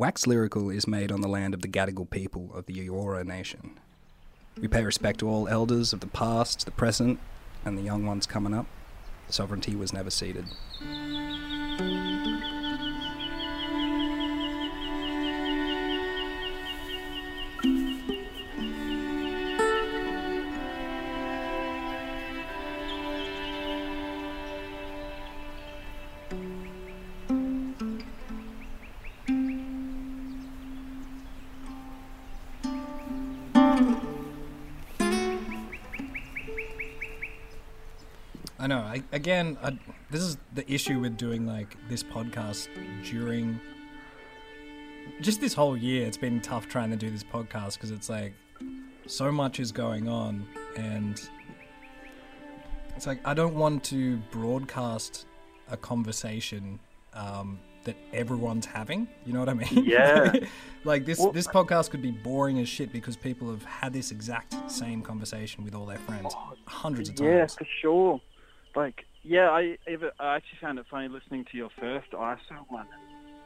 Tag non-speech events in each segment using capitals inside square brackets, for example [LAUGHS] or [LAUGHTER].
Wax Lyrical is made on the land of the Gadigal people of the Eora Nation. We pay respect to all elders of the past, the present, and the young ones coming up. Sovereignty was never ceded. I again, I, this is the issue with doing like this podcast during just this whole year. It's been tough trying to do this podcast because it's like so much is going on, and it's like I don't want to broadcast a conversation um, that everyone's having. You know what I mean? [LAUGHS] Yeah. like this Well- this podcast could be boring as shit because people have had this exact same conversation with all their friends hundreds of times. Yeah, for sure. Like, yeah, I ever, I actually found it funny listening to your first ISO one.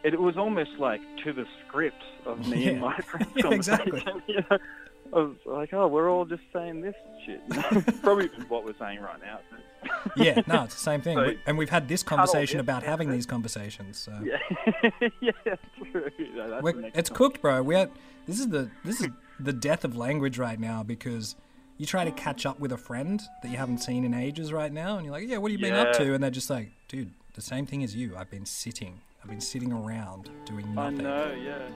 It was almost like to the script of me and my [LAUGHS] friends' Yeah, conversation. exactly. [LAUGHS] You know? I was like, oh, we're all just saying this shit. [LAUGHS] Probably what we're saying right now. yeah, no, it's the same thing. So, We- and we've had this conversation about having these conversations. So Yeah, yeah, true. No, that's the We're, next it's one. cooked, bro. We had, this is the this is the death of language right now because you try to catch up with a friend that you haven't seen in ages right now, and you're like, yeah, what have you been up to? And they're just like, dude, the same thing as you. I've been sitting. I've been sitting around doing nothing. I know, yeah.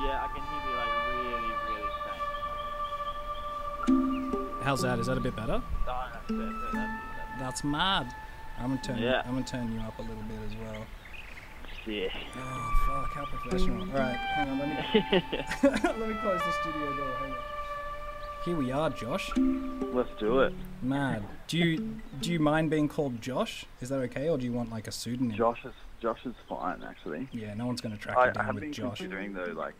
Yeah, I can hear you like really, really faint. How's that? Is that a bit better? Oh, that's it, that's it, that's That's mad. I'm gonna turn. Yeah. I'm gonna turn you up a little bit as well. Yeah. Oh fuck! How professional. All right, hang on. Let me [LAUGHS] [LAUGHS] let me close the studio door. Hang on. Here we are, Josh. Let's do it. Mad. Do you do you mind being called Josh? Is that okay, or do you want like a pseudonym? Josh is Josh is fine actually. Yeah, no one's gonna track I, you I down have with been Josh. considering though, like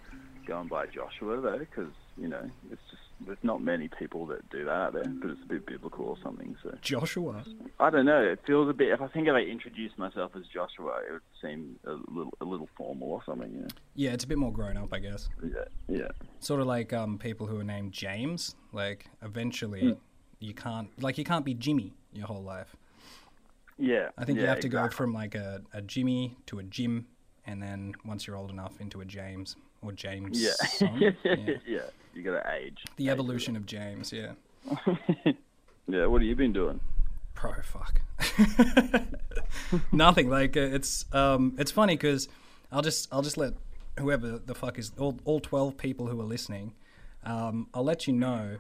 going by Joshua though, because you know it's just there's not many people that do that out there, but it's a bit biblical or something. So Joshua. I don't know. It feels a bit. If I think if I introduced myself as Joshua, it would seem a little a little formal or something. You know? Yeah, it's a bit more grown up, I guess. Yeah. Yeah. Sort of like um, people who are named James. Like eventually, Hmm. you can't like you can't be Jimmy your whole life. Yeah. I think you have to go from like a, a Jimmy to a Jim, and then once you're old enough, into a James or James. Yeah. yeah. [LAUGHS] yeah. You got to age. The Age evolution of James. Yeah. [LAUGHS] yeah. What have you been doing? Pro fuck. [LAUGHS] Nothing. Like uh, it's um it's funny because I'll just I'll just let whoever the fuck is all all twelve people who are listening, um I'll let you know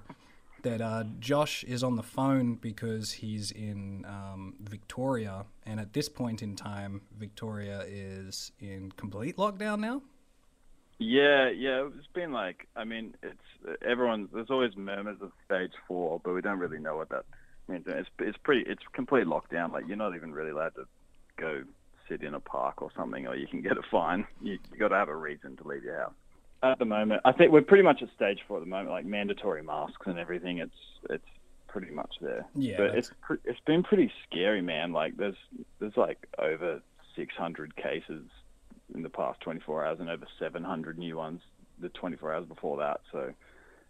that uh, Josh is on the phone because he's in um, Victoria, and at this point in time, Victoria is in complete lockdown now. Yeah, yeah, it's been like, I mean, it's everyone. There's always murmurs of stage four, but we don't really know what that means. It's it's pretty, it's complete lockdown. Like you're not even really allowed to go sit in a park or something, or you can get a fine. You you got to have a reason to leave your house. At the moment, I think we're pretty much at stage four at the moment, like mandatory masks and everything. It's it's pretty much there. Yeah, but that's- it's pre- it's been pretty scary, man. Like there's there's like over 600 cases in the past 24 hours and over 700 new ones the 24 hours before that. So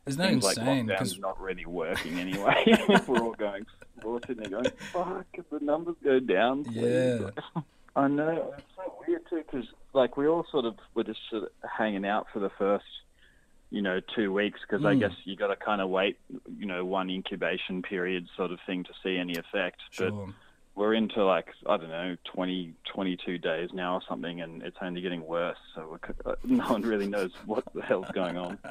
Isn't that like insane? lockdown's 'Cause- not really working anyway. [LAUGHS] we're all going, we're all sitting there going, fuck, if the numbers go down, please." Yeah. I know. It's so weird too, because like we all sort of were just sort of hanging out for the first, you know, two weeks, because I Mm. guess you got to kind of wait, you know, one incubation period sort of thing to see any effect. But sure. we're into like I don't know 20, 22 days now or something, and it's only getting worse. So we're, uh, [LAUGHS] no one really knows what the hell's going on. [LAUGHS]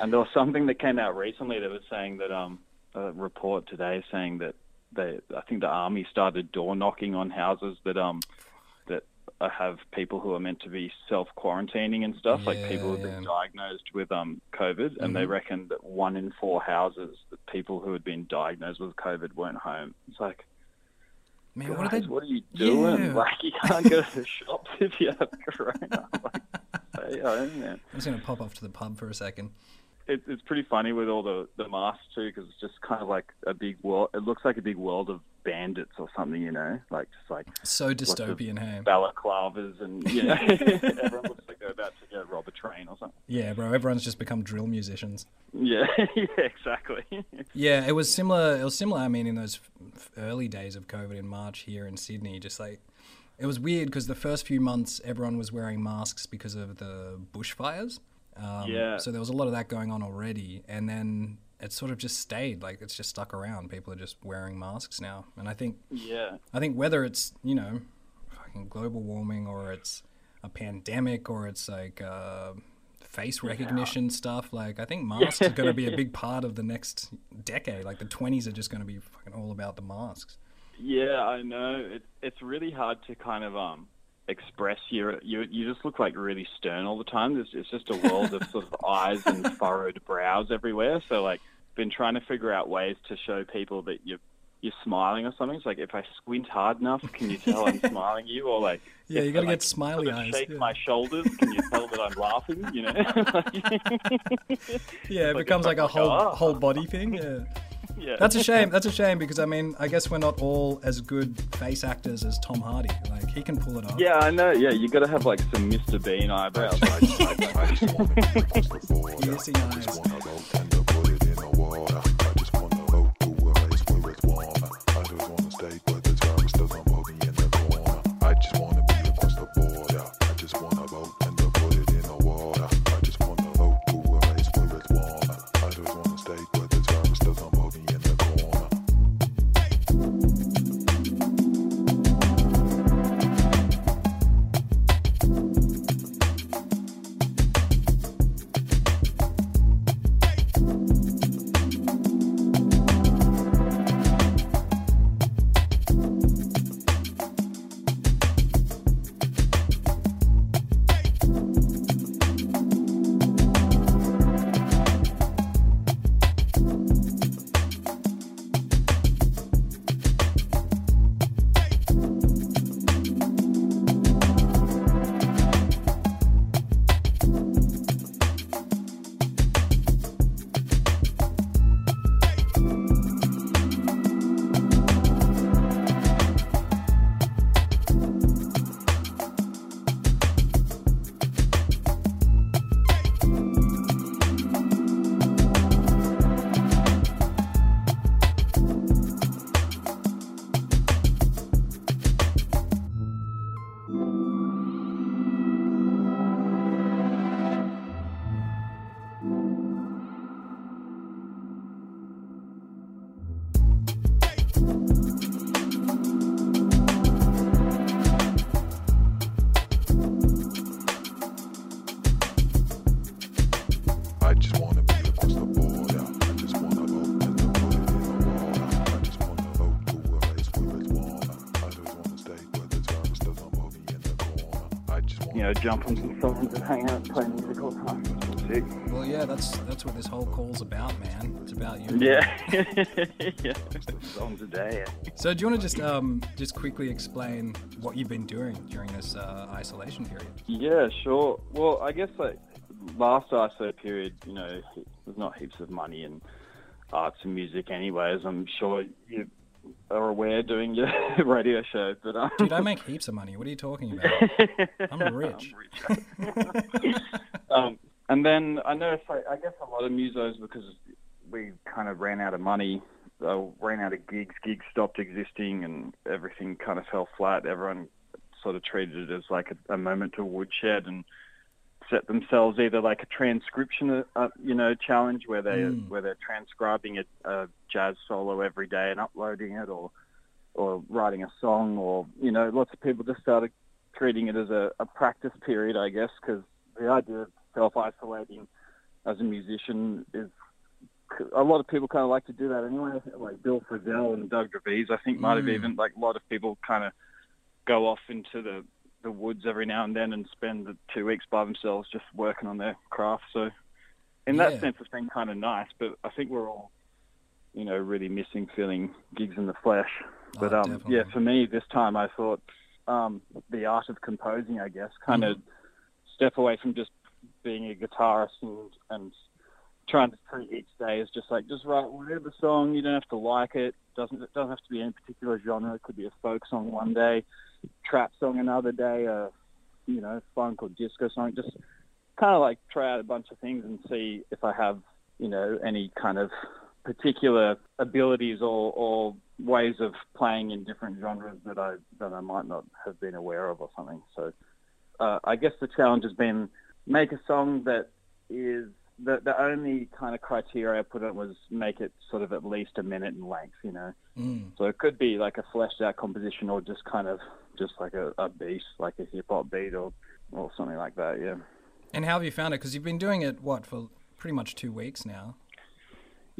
And there was something that came out recently that was saying that um a report today saying that they I think the army started door knocking on houses that um that have people who are meant to be self quarantining and stuff like people who've been Yeah. diagnosed with um COVID and they Mhm. reckon that one in four houses that people who had been diagnosed with COVID weren't home. It's like Man, Guys, what are they? what are you doing? Yeah. Like, you can't go to the shops if you have corona. [LAUGHS] Like, stay home, man. I'm just gonna pop off to the pub for a second. It, it's pretty funny with all the, the masks, too, because it's just kind of like a big world. It looks like a big world of bandits or something, you know? Like, just like So dystopian, hey? balaclavas and, you know, [LAUGHS] everyone looks like they're about to go rob a train or something. Yeah, bro. Everyone's just become drill musicians. Yeah, [LAUGHS] yeah, exactly. Yeah, it was similar. It was similar. I mean, in those early days of COVID in March here in Sydney, just like it was weird because the first few months everyone was wearing masks because of the bushfires. Um, Yeah. So there was a lot of that going on already, and then it sort of just stayed. Like it's just stuck around. People are just wearing masks now, and I think yeah. I think whether it's you know, fucking global warming or it's a pandemic or it's like uh, face recognition stuff, like I think [LAUGHS] masks are going to be a big part of the next decade. Like the twenties are just going to be fucking all about the masks. Yeah, I know. It, it's really hard to kind of um express your you you just look like really stern all the time. It's, it's just a world of sort of [LAUGHS] eyes and furrowed brows everywhere. So like, been trying to figure out ways to show people that you're you're smiling or something. It's like if I squint hard enough, can you tell I'm smiling at you? Or like, Yeah, you got to get smiley sort of eyes. Shake yeah. my shoulders. Can you tell that I'm laughing? You know? [LAUGHS] Yeah, it [LAUGHS] like becomes like a whole ah. whole body thing. Yeah. Yeah. That's a shame. That's a shame because I mean, I guess we're not all as good face actors as Tom Hardy. Like he can pull it off. yeah, I know. Yeah, you got to have like some Mr. Bean eyebrows. I just wanna cross the border. Piercing I know, jump on some songs and hang out and play music all the time. Sick. Well, yeah, that's that's what this whole call's about, man. It's about you. Yeah, [LAUGHS] yeah, songs a day. So, do you want to just um just quickly explain what you've been doing during this uh, isolation period? Yeah, sure. Well, I guess like last ISO period, you know, there's not heaps of money in arts and music, anyways. I'm sure you are aware doing your [LAUGHS] radio show, but um, Dude, I make heaps of money. What are you talking about? [LAUGHS] I'm rich. I'm rich. [LAUGHS] um, and then I noticed, like, I guess a lot of musos because we kind of ran out of money, uh, ran out of gigs, gigs stopped existing, and everything kind of fell flat. Everyone sort of treated it as like a, a moment to woodshed and set themselves either like a transcription, uh, you know, challenge where they Mm. where they're transcribing a, a jazz solo every day and uploading it, or or writing a song, or you know, lots of people just started treating it as a, a practice period, I guess, because the idea of self-isolating as a musician is a lot of people kind of like to do that anyway. Like Bill Frisell and Doug Dreves, I think might have Mm. even like a lot of people kind of go off into the the woods every now and then and spend the two weeks by themselves just working on their craft. So in Yeah. that sense, it's been kind of nice. But I think we're all, you know, really missing feeling gigs in the flesh. But Oh, um, yeah, for me this time, I thought um, the art of composing, I guess, kind of step away from just being a guitarist and and trying to treat each day as just like just write whatever song. You don't have to like it. Doesn't it doesn't have to be any particular genre. It could be a folk song one day, trap song another day, a you know funk or disco song. Just kind of like try out a bunch of things and see if I have you know any kind of particular abilities or, or ways of playing in different genres that I that I might not have been aware of or something. So uh, I guess the challenge has been make a song that is the the only kind of criteria I put on was make it sort of at least a minute in length, you know. Mm. So it could be like a fleshed out composition or just kind of just like a, a beat, like a hip hop beat or or something like that. Yeah. And how have you found it? Because you've been doing it what for pretty much two weeks now.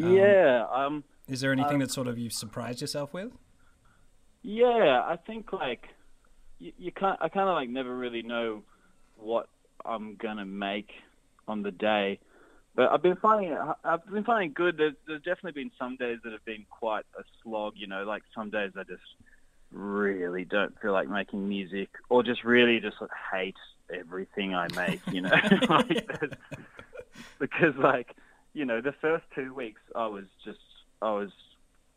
Um, yeah. Um. Is there anything Uh, that sort of you surprised yourself with? Yeah, I think like you, you can't. I kind of like never really know what I'm gonna make on the day, but I've been finding it. I've been finding good. There's, there's definitely been some days that have been quite a slog. You know, like some days I just really don't feel like making music, or just really just like, hate everything I make. You know, [LAUGHS] [LAUGHS] like, because like you know the first two weeks I was just I was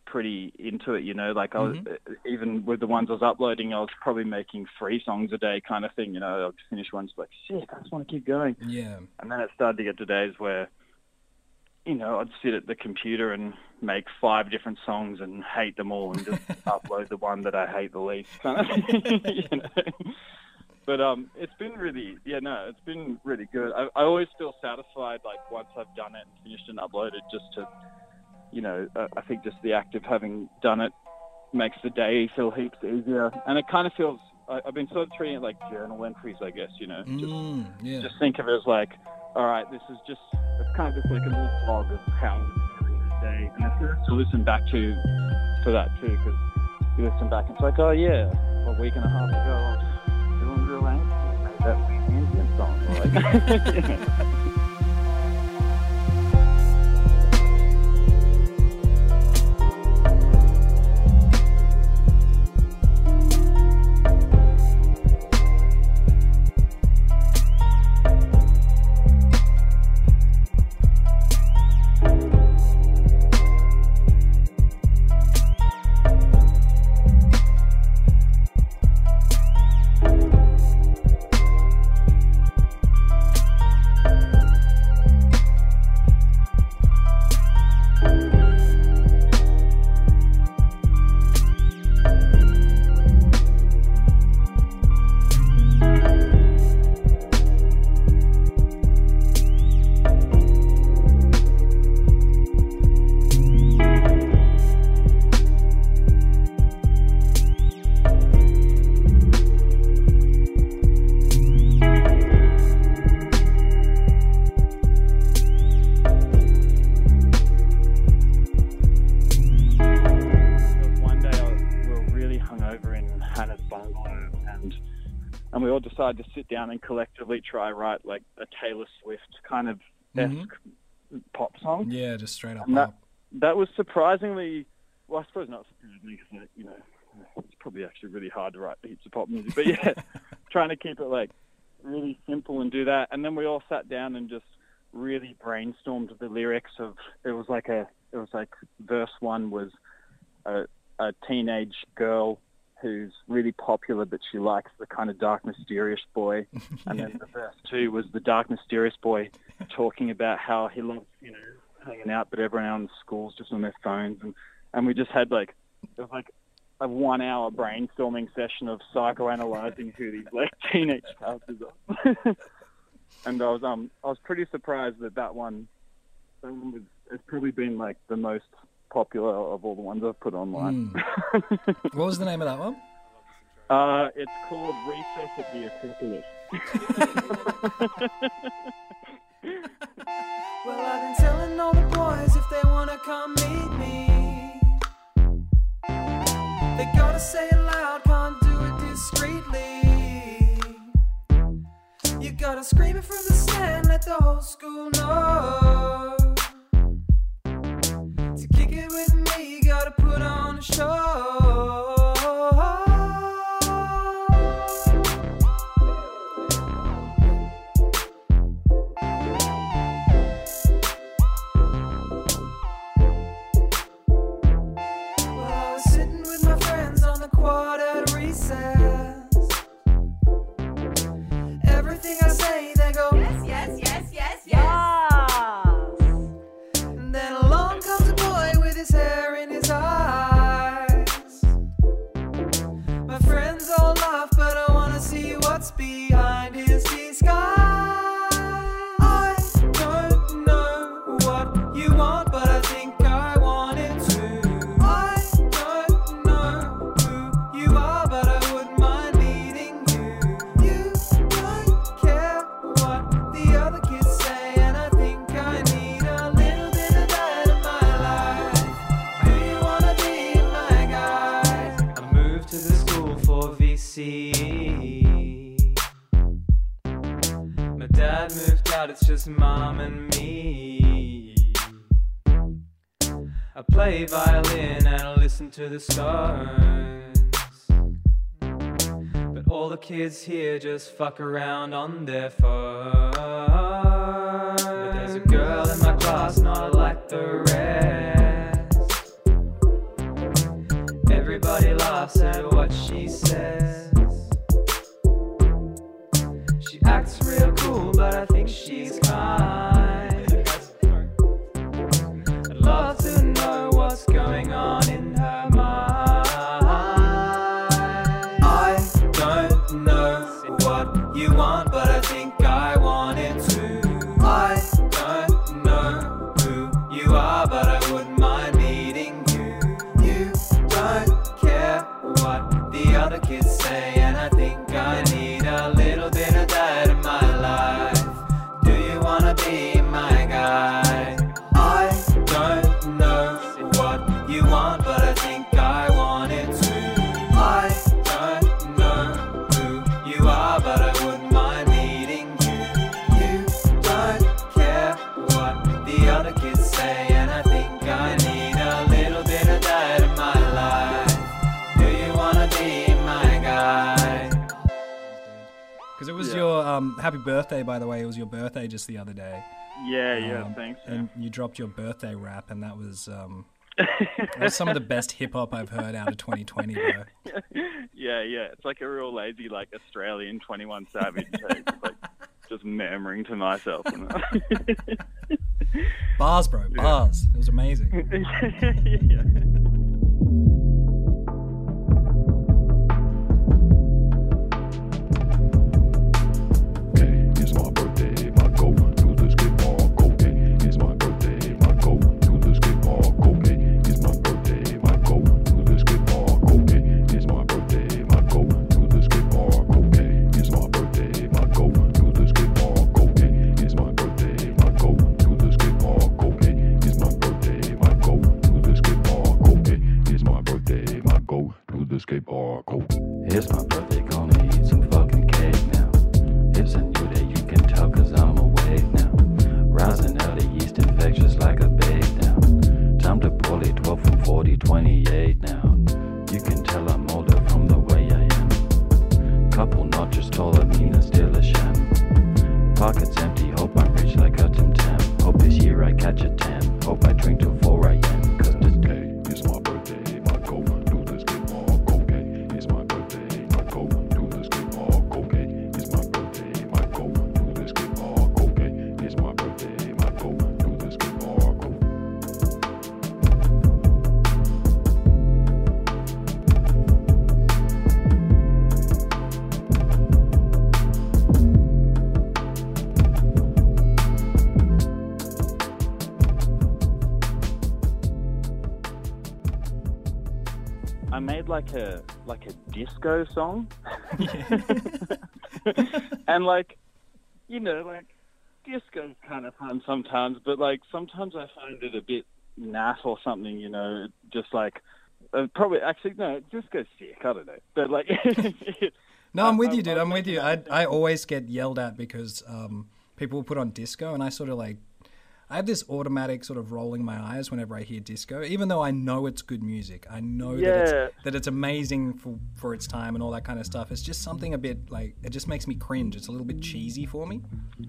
pretty into it. You know, like I was even with the ones I was uploading, I was probably making three songs a day kind of thing. You know, I'd finish one, just like shit, I just want to keep going. Yeah. And then it started to get to days where, you know, I'd sit at the computer and make five different songs and hate them all and just [LAUGHS] upload the one that I hate the least, kind of. [LAUGHS] you know? But um, it's been really, yeah, no, it's been really good. I, I always feel satisfied, like once I've done it and finished and uploaded, just to, you know, uh, I think just the act of having done it makes the day feel heaps easier. And it kind of feels, I, I've been sort of treating it like journal entries, I guess, you know, just Mm, yeah. just think of it as like, all right, this is just it's kind of just like a little log of how I'm feeling this day, and it's good to listen back to for that too, because you listen back and it's like, oh yeah, a week and a half ago, I was feeling real angry, that ambient song, like, [LAUGHS] down and collectively try write like a Taylor Swift kind of mm-hmm. esque pop song. Yeah, just straight up that- That was surprisingly, well, I suppose not surprisingly because uh, you know it's probably actually really hard to write heaps of pop music, but yeah, [LAUGHS] trying to keep it like really simple and do that, and then we all sat down and just really brainstormed the lyrics of it was like a it was like verse one was a, a teenage girl who's really popular but she likes the kind of dark mysterious boy. [LAUGHS] And then the verse two was the dark mysterious boy talking about how he loves you know hanging out but everyone out in school's just on their phones. And and we just had like it was like a one hour brainstorming session of psychoanalyzing who these like [LAUGHS] teenage characters are. [LAUGHS] And I was um I was pretty surprised that that one that one was it's probably been like the most popular of all the ones I've put online. [LAUGHS] What was the name of that one? uh, it's called Recess at the Acropolis. [LAUGHS] Well, I've been telling all the boys if they wanna come meet me. They gotta say it loud, can't do it discreetly. You gotta scream it from the stand, let the whole school know. Show. I play violin and I listen to the stars. But all the kids here just fuck around on their phones. But there's a girl in my class not like the rest. Everybody laughs at what she says. Happy birthday, by the way. It was your birthday just the other day. Yeah, yeah, Um, thanks. And you dropped your birthday rap, and that was um, [LAUGHS] that was some of the best hip hop I've heard out of 2020, bro. [LAUGHS] yeah, yeah. It's like a real lazy, like Australian Twenty One Savage. hey, just, like just murmuring to myself. [LAUGHS] Bars, bro, bars. It was amazing. yeah. It's my birthday, gonna eat some fucking cake now. It's a new day, you can tell cause I'm awake now. Rising out of yeast infectious like a bait now. Time to pull it 12 from 40, 28 now. You can tell I'm older from the way I am. Couple notches taller, meaner, still a sham. Pockets empty, hope I'm rich like a Tim Tam. Hope this year I catch a tan. Hope I drink to 4 disco song, [LAUGHS] and like, you know, like disco's kind of fun sometimes, but like sometimes I find it a bit naff or something. You know, just like uh, probably actually no, disco's sick. I don't know, but like. [LAUGHS] No, I'm with you, dude. I'm with you. [LAUGHS] I I always get yelled at because um, people will put on disco, and I sort of like. I have this automatic sort of rolling my eyes whenever I hear disco, even though I know it's good music. I know that it's that it's amazing for for its time and all that kind of stuff. It's just something a bit like it just makes me cringe. It's a little bit cheesy for me.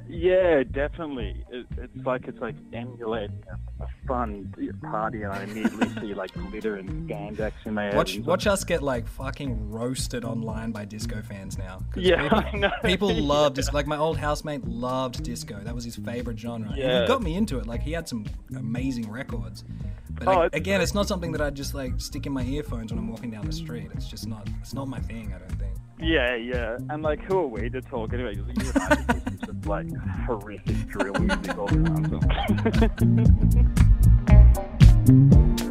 Yeah, definitely. It, it's like it's like emulating a, fun party, and I immediately see like glitter and spandex in my. Watch and- watch us get like fucking roasted online by disco fans now. Yeah, people, I know. people love disco. Like my old housemate loved disco. That was his favorite genre. And Yeah. he got me into it. Like he had some amazing records. But Oh, like, it's again, it's not something that I just like stick in my earphones when I'm walking down the street. It's just not. It's not my thing. I don't think. Yeah, yeah. And like, who are we to talk anyway? You and I just listen to like horrific drill music all the time. [LAUGHS]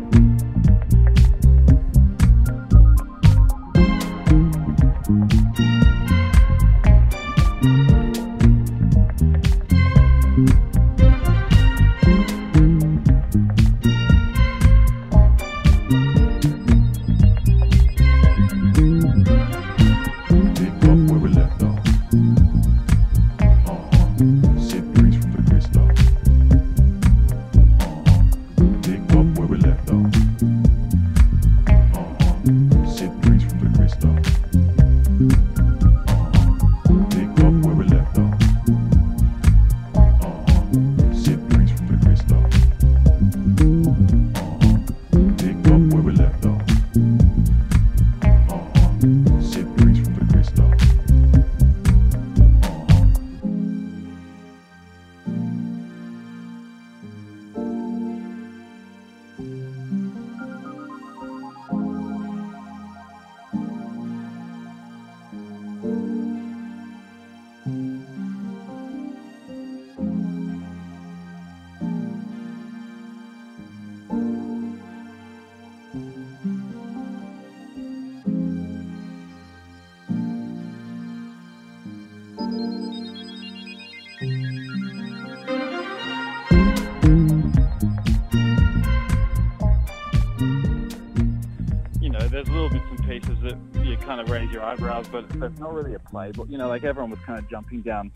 you know, there's little bits and pieces that you kind of raise your eyebrows, but it's not really a play. But, You know, like everyone was kind of jumping down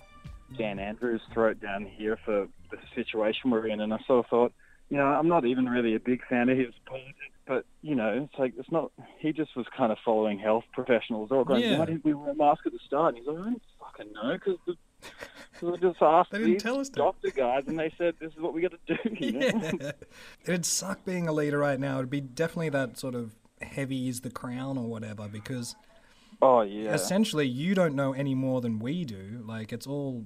Dan Andrews' throat down here for the situation we're in, and I sort of thought, you know, I'm not even really a big fan of his politics, but you know, it's like it's not. He just was kind of following health professionals. All going, Yeah. why didn't we wear a mask at the start? And he's like, I don't fucking know, because I just asked [LAUGHS] They didn't tell us that. doctor guys, and they said this is what we got to do. [LAUGHS] You know? Yeah. It'd suck being a leader right now. It'd be definitely that sort of heavy is the crown or whatever because Oh yeah. essentially you don't know any more than we do. Like it's all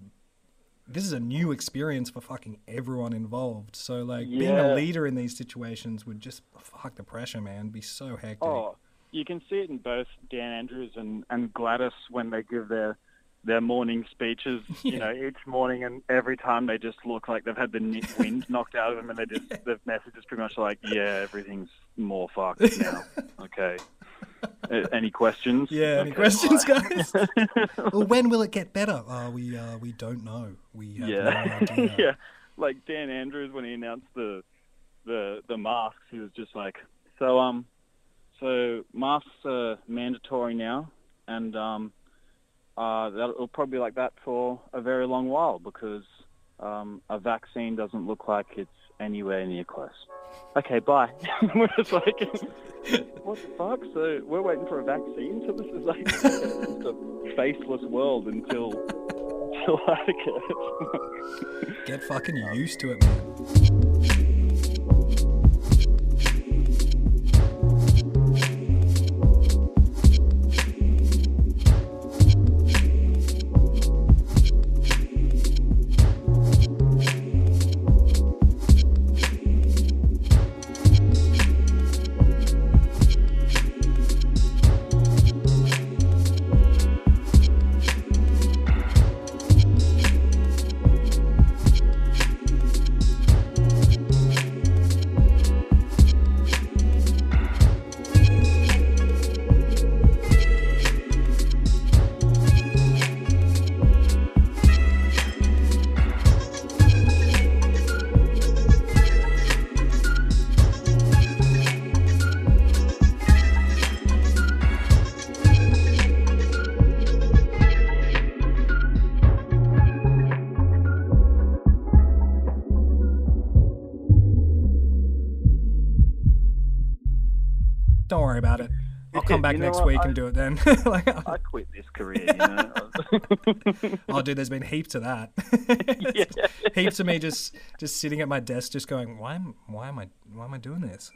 this is a new experience for fucking everyone involved. So like being a leader in these situations would just fuck the pressure, man. Be so hectic. Oh, you can see it in both Dan Andrews and, and Gladys when they give their their morning speeches. [LAUGHS] You know, each morning and every time they just look like they've had the wind [LAUGHS] knocked out of them, and they just the message is pretty much like, "Yeah, everything's more fucked [LAUGHS] now." Okay. Any questions? Yeah, any Okay, questions, guys? [LAUGHS] well, when will it get better? Uh, we uh, we don't know. We have yeah, no [LAUGHS] idea. yeah. Like Dan Andrews when he announced the the the masks, he was just like, so um, so masks are mandatory now, and um, uh, that'll probably be like that for a very long while because um, a vaccine doesn't look like it's anywhere near close. Okay, bye. [LAUGHS] we're just like, [LAUGHS] what the fuck? So we're waiting for a vaccine. So this is like [LAUGHS] just a faceless world until until like Get fucking used to it, man. Next what? week I- and do it then. [LAUGHS] like, I quit this career. You know. [LAUGHS] [LAUGHS] oh, dude, there's been heaps of that. heaps of me just just sitting at my desk, just going, why am why am I why am I doing this?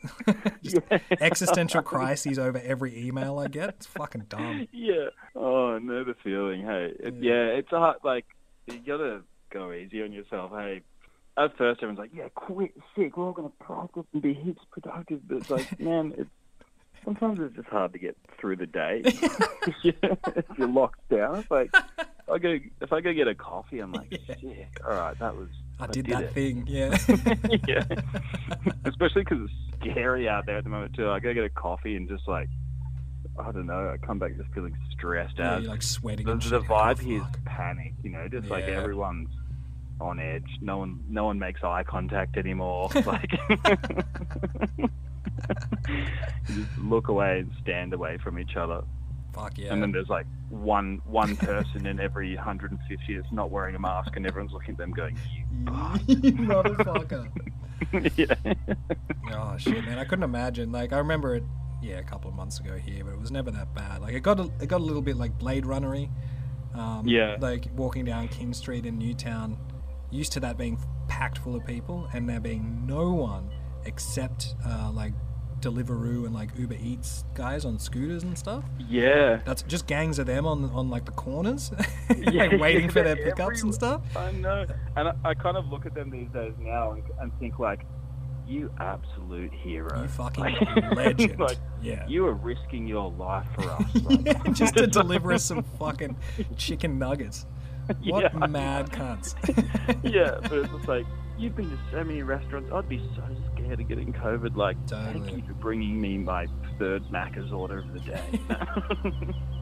just existential crises over every email I get. It's fucking dumb. yeah. Oh, I know the feeling. Hey, it, yeah, it's a hard, like you gotta go easy on yourself. Hey, at first everyone's like, "Yeah, quit sick. We're all gonna practice and be heaps productive." But it's like, man, it's sometimes it's just hard to get through the day. yeah, [LAUGHS] [LAUGHS] if you're locked down, it's like I go if I go get a coffee, I'm like, "Sick. All right, that was." I did that it. thing. [LAUGHS] Yeah. yeah. Especially because it's scary out there at the moment too. I go get a coffee and just like, I don't know. I come back just feeling stressed yeah out. you're like sweating. the, and the shit. Oh, vibe here is panic. You know, just like everyone's on edge. No one, no one makes eye contact anymore. like, you just look away and stand away from each other. Fuck yeah. And then there's like one one person in every 150 that's not wearing a mask, and everyone's looking at them going, You [LAUGHS] motherfucker. [LAUGHS] "Yeah." Oh shit, man! I couldn't imagine. Like I remember it, yeah, a couple of months ago here, but it was never that bad. Like it got a, it got a little bit like Blade Runnery. Um, Yeah. Like walking down King Street in Newtown, used to that being packed full of people, and there being no one except uh, like Deliveroo and like Uber Eats guys on scooters and stuff. yeah. That's just gangs of them on on like the corners, [LAUGHS] [LAUGHS] Yeah, waiting for their pickups and stuff. I know, and I, I kind of look at them these days now and, and think like, you absolute hero, You fucking Like- [LAUGHS] legend. like, yeah. you are risking your life for us. Like, yeah, just to deliver us some fucking chicken nuggets. What Yeah. mad cunts. yeah, but it's like you've been to so many restaurants. I'd be so scared of getting COVID. Like, thank you for bringing me my third Macca's order of the day. [LAUGHS]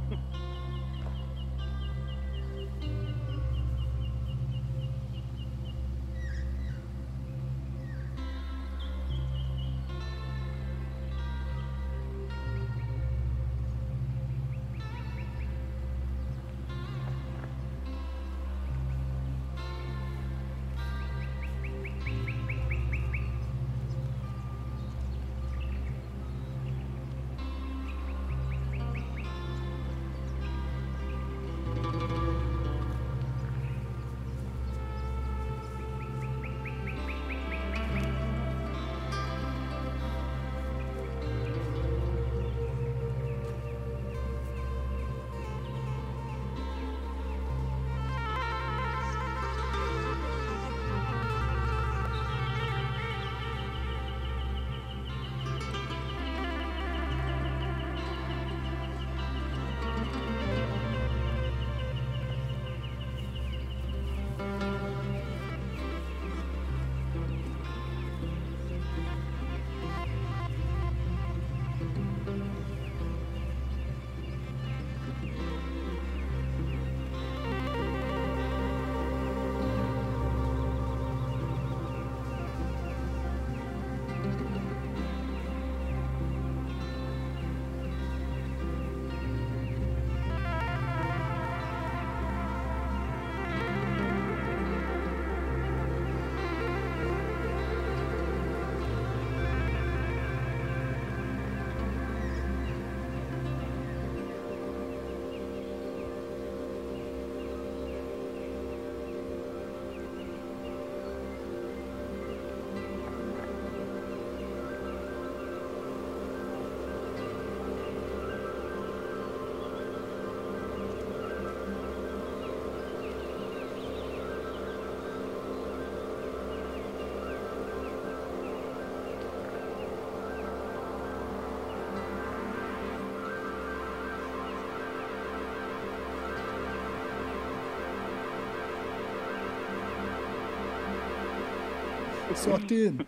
Sucked in.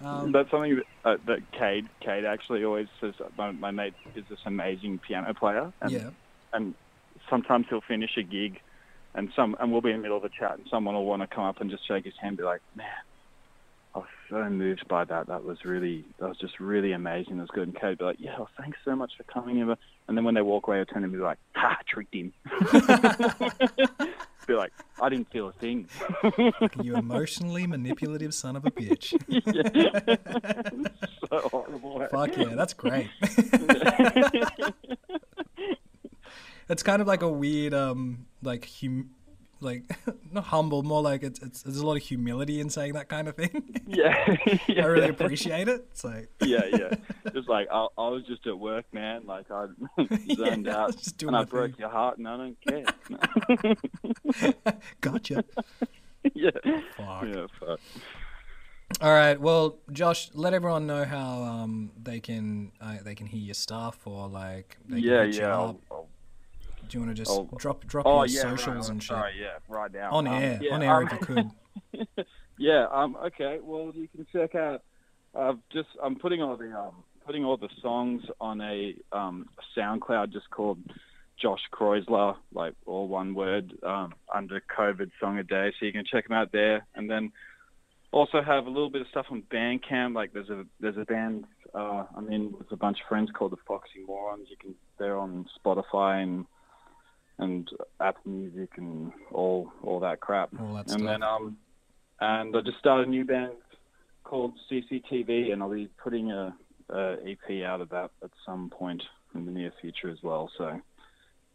Um, That's something that, uh, that Cade, Cade actually always says. My, my mate is this amazing piano player, and, yeah. and sometimes he'll finish a gig, and some and we'll be in the middle of a chat, and someone will want to come up and just shake his hand, and be like, "Man, I was so moved by that. That was really, that was just really amazing. It was good." And Cade be like, "Yeah, well, thanks so much for coming over." And then when they walk away, they'll turn and be like, "Ha, tricked him." [LAUGHS] [LAUGHS] be like, "I didn't feel a thing." [LAUGHS] You emotionally manipulative son of a bitch. [LAUGHS] [LAUGHS] so horrible. Fuck yeah, that's great. it's kind of like a weird, um, like hum, like [LAUGHS] not humble, more like it's, it's there's a lot of humility in saying that kind of thing. [LAUGHS] Yeah, yeah. [LAUGHS] I really appreciate it. So yeah, yeah. Just like I, I was just at work, man. Like I zoned Yeah, I out, just doing and I my broke your heart, and I don't care. gotcha. yeah, Fuck. yeah, fuck. All right. Well, Josh, let everyone know how um they can uh, they can hear your stuff or like they Yeah, can yeah. up. Do you want to just I'll- drop drop oh, your yeah, socials right, and shit Sorry, yeah, right now. on Um, air? yeah, on air um, if you could. [LAUGHS] Yeah. Um. Okay. Well, you can check out. I've just I'm putting all the um putting all the songs on a um SoundCloud just called Josh Kreuzler, like all one word, um, under COVID Song a Day. So you can check them out there, and then also have a little bit of stuff on Bandcamp. Like there's a there's a band uh, I'm in with a bunch of friends called the Foxy Morons. You can they're on Spotify and and Apple Music and all all that crap. All that and stuff. then um and I just started a new band called CCTV, and I'll be putting a, a EP out of that at some point in the near future as well. So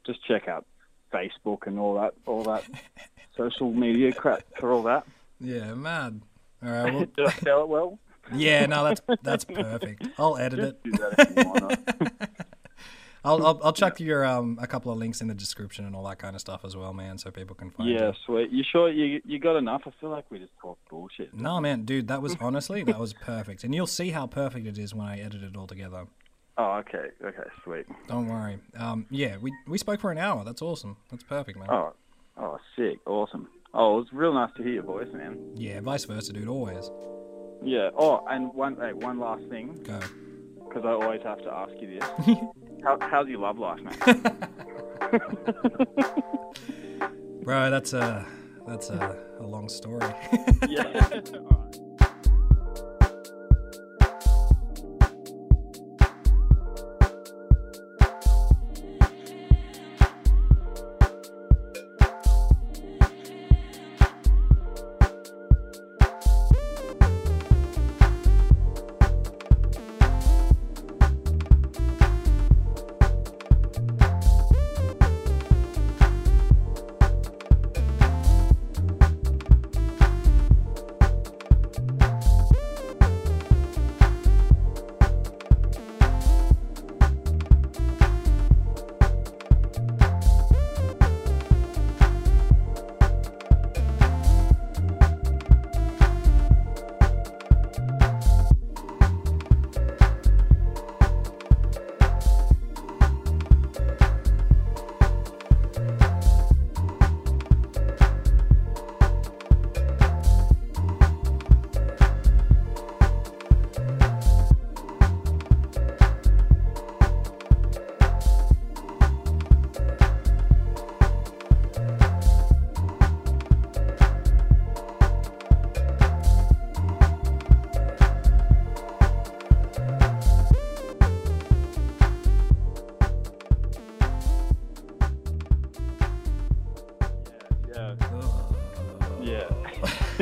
just check out Facebook and all that all that [LAUGHS] social media crap for all that. Yeah, mad. All right. [LAUGHS] Well, Did I spell it well? yeah, no, that's that's perfect. I'll edit it. [LAUGHS] Do that if you wanna. I'll, I'll I'll chuck your um a couple of links in the description and all that kind of stuff as well, man, so people can find yeah, you. sweet. You sure you you got enough? I feel like we just talked bullshit. No, man, dude, that was honestly that was perfect, and you'll see how perfect it is when I edit it all together. Oh, okay, okay, sweet. Don't worry. Um, yeah, we we spoke for an hour. That's awesome. That's perfect, man. Oh, oh, sick, awesome. Oh, it was real nice to hear your voice, man. Yeah, vice versa, dude. Always Yeah. Oh, and one hey, one last thing, go. because I always have to ask you this. [LAUGHS] How, how's your love life, man? [LAUGHS] Bro, that's a that's a, a long story. yeah. [LAUGHS] Yeah.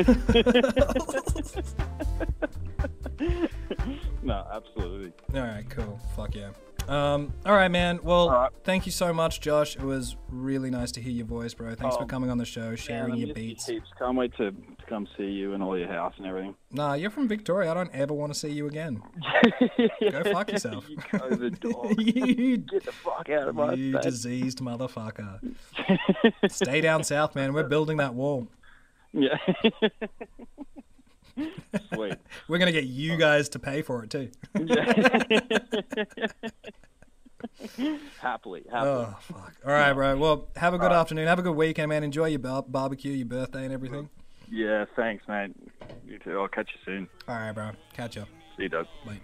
[LAUGHS] no, absolutely. All right, cool. Fuck yeah. Um, all right, man. Well, right. thank you so much, Josh. It was really nice to hear your voice, bro. Thanks for Oh, coming on the show, sharing Man, your beats. heaps. Can't wait to, to come see you and all your house and everything. Nah, you're from Victoria. I don't ever want to see you again. [LAUGHS] Go fuck yourself. you COVID [LAUGHS] dog. you Get the fuck out of my you face. diseased motherfucker. Stay down south, man. We're building that wall. Yeah. [LAUGHS] Sweet. We're gonna get you guys to pay for it too. [LAUGHS] Happily, happily. Oh fuck! All right, bro. Well, have a good All afternoon. Have a good weekend, man. Enjoy your bar- barbecue, your birthday, and everything. Yeah, thanks, mate. You too. I'll catch you soon. All right, bro. Catch ya. See you, Doug. Bye.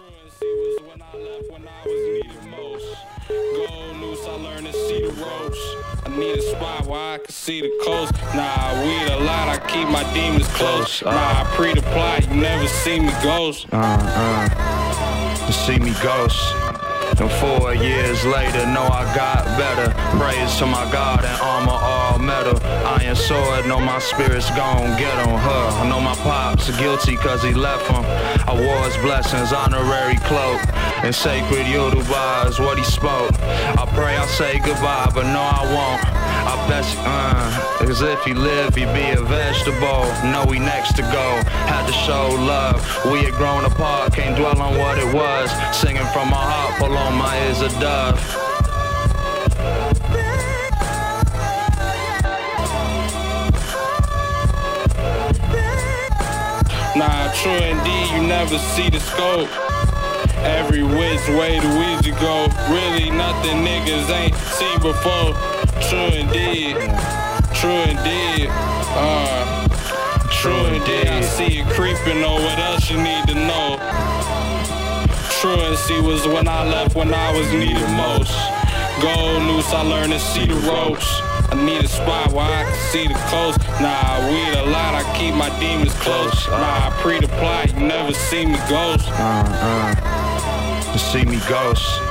Truancy was when I left when I was needed most. Go loose, I learned to see the ropes. I need a spot where I can see the coast. Nah, I weed a lot, I keep my demons close. Nah, I pre the plot, you never see me ghost. uh, uh, to see me ghost. And four years later, know I got better. Praise to my God and armor all metal. Iron sword, know my spirit's gon' get on her. I know my pops guilty cause he left him. I wore his blessings, honorary cloak. And sacred Yoruba is what he spoke. I pray I say goodbye, but no I won't. I bet you, uh, cause if he lived, he'd be a vegetable. Know we next to go, had to show love. We had grown apart, can't dwell on what it was. Singing from my heart, pull on my ears a dove. Nah, true indeed, you never see the scope. Every which way the Ouija go. Really nothing niggas ain't seen before. True indeed. True indeed. Uh, true indeed. I see it creeping. Oh, what else you need to know? Truancy was when I left when I was needed most. Gold loose, I learned to see the ropes. I need a spot where I can see the coast. Nah, I weed a lot, I keep my demons close. Nah, I pre the plot, you never see me ghost. Uh, uh, to see me ghost.